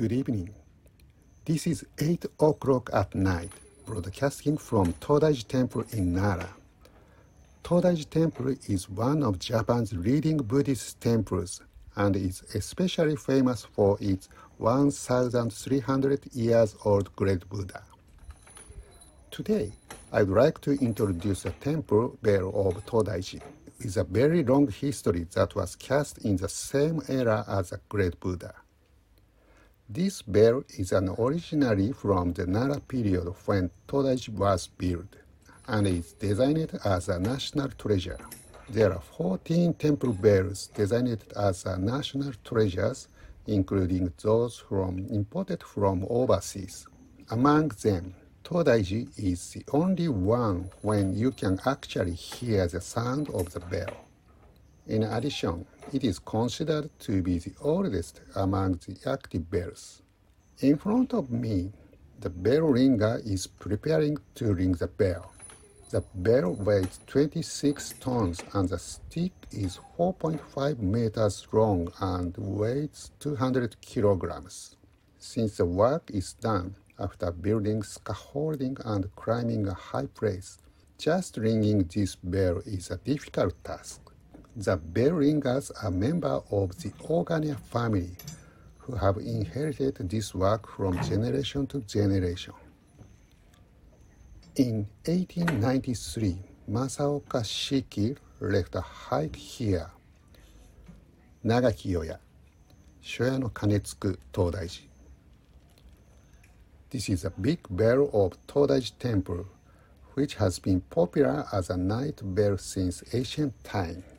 Good evening. This is 8 o'clock at night, broadcasting from Todaiji Temple in Nara. Todaiji Temple is one of Japan's leading Buddhist temples and is especially famous for its 1,300 years old Great Buddha. Today, I'd like to introduce a temple bell of Todaiji with a very long history that was cast in the same era as the Great Buddha. This bell is an originally from the Nara period when Todaiji was built and is designated as a national treasure. There are 14 temple bells designated as national treasures, including those from imported from overseas. Among them, Todaiji is the only one when you can actually hear the sound of the bell. In addition, it is considered to be the oldest among the active bells. In front of me, the bell ringer is preparing to ring the bell. The bell weighs 26 tons and the stick is 4.5 meters long and weighs 200 kilograms. Since the work is done after building scaffolding and climbing a high place, just ringing this bell is a difficult task the Beringers are members of the Organia family who have inherited this work from generation to generation. In 1893, Masaoka Shiki left a haiku here. 長きよや初夜の鐘つく東大寺 This is a big bell of Todaiji Temple, which has been popular as a night bell since ancient times.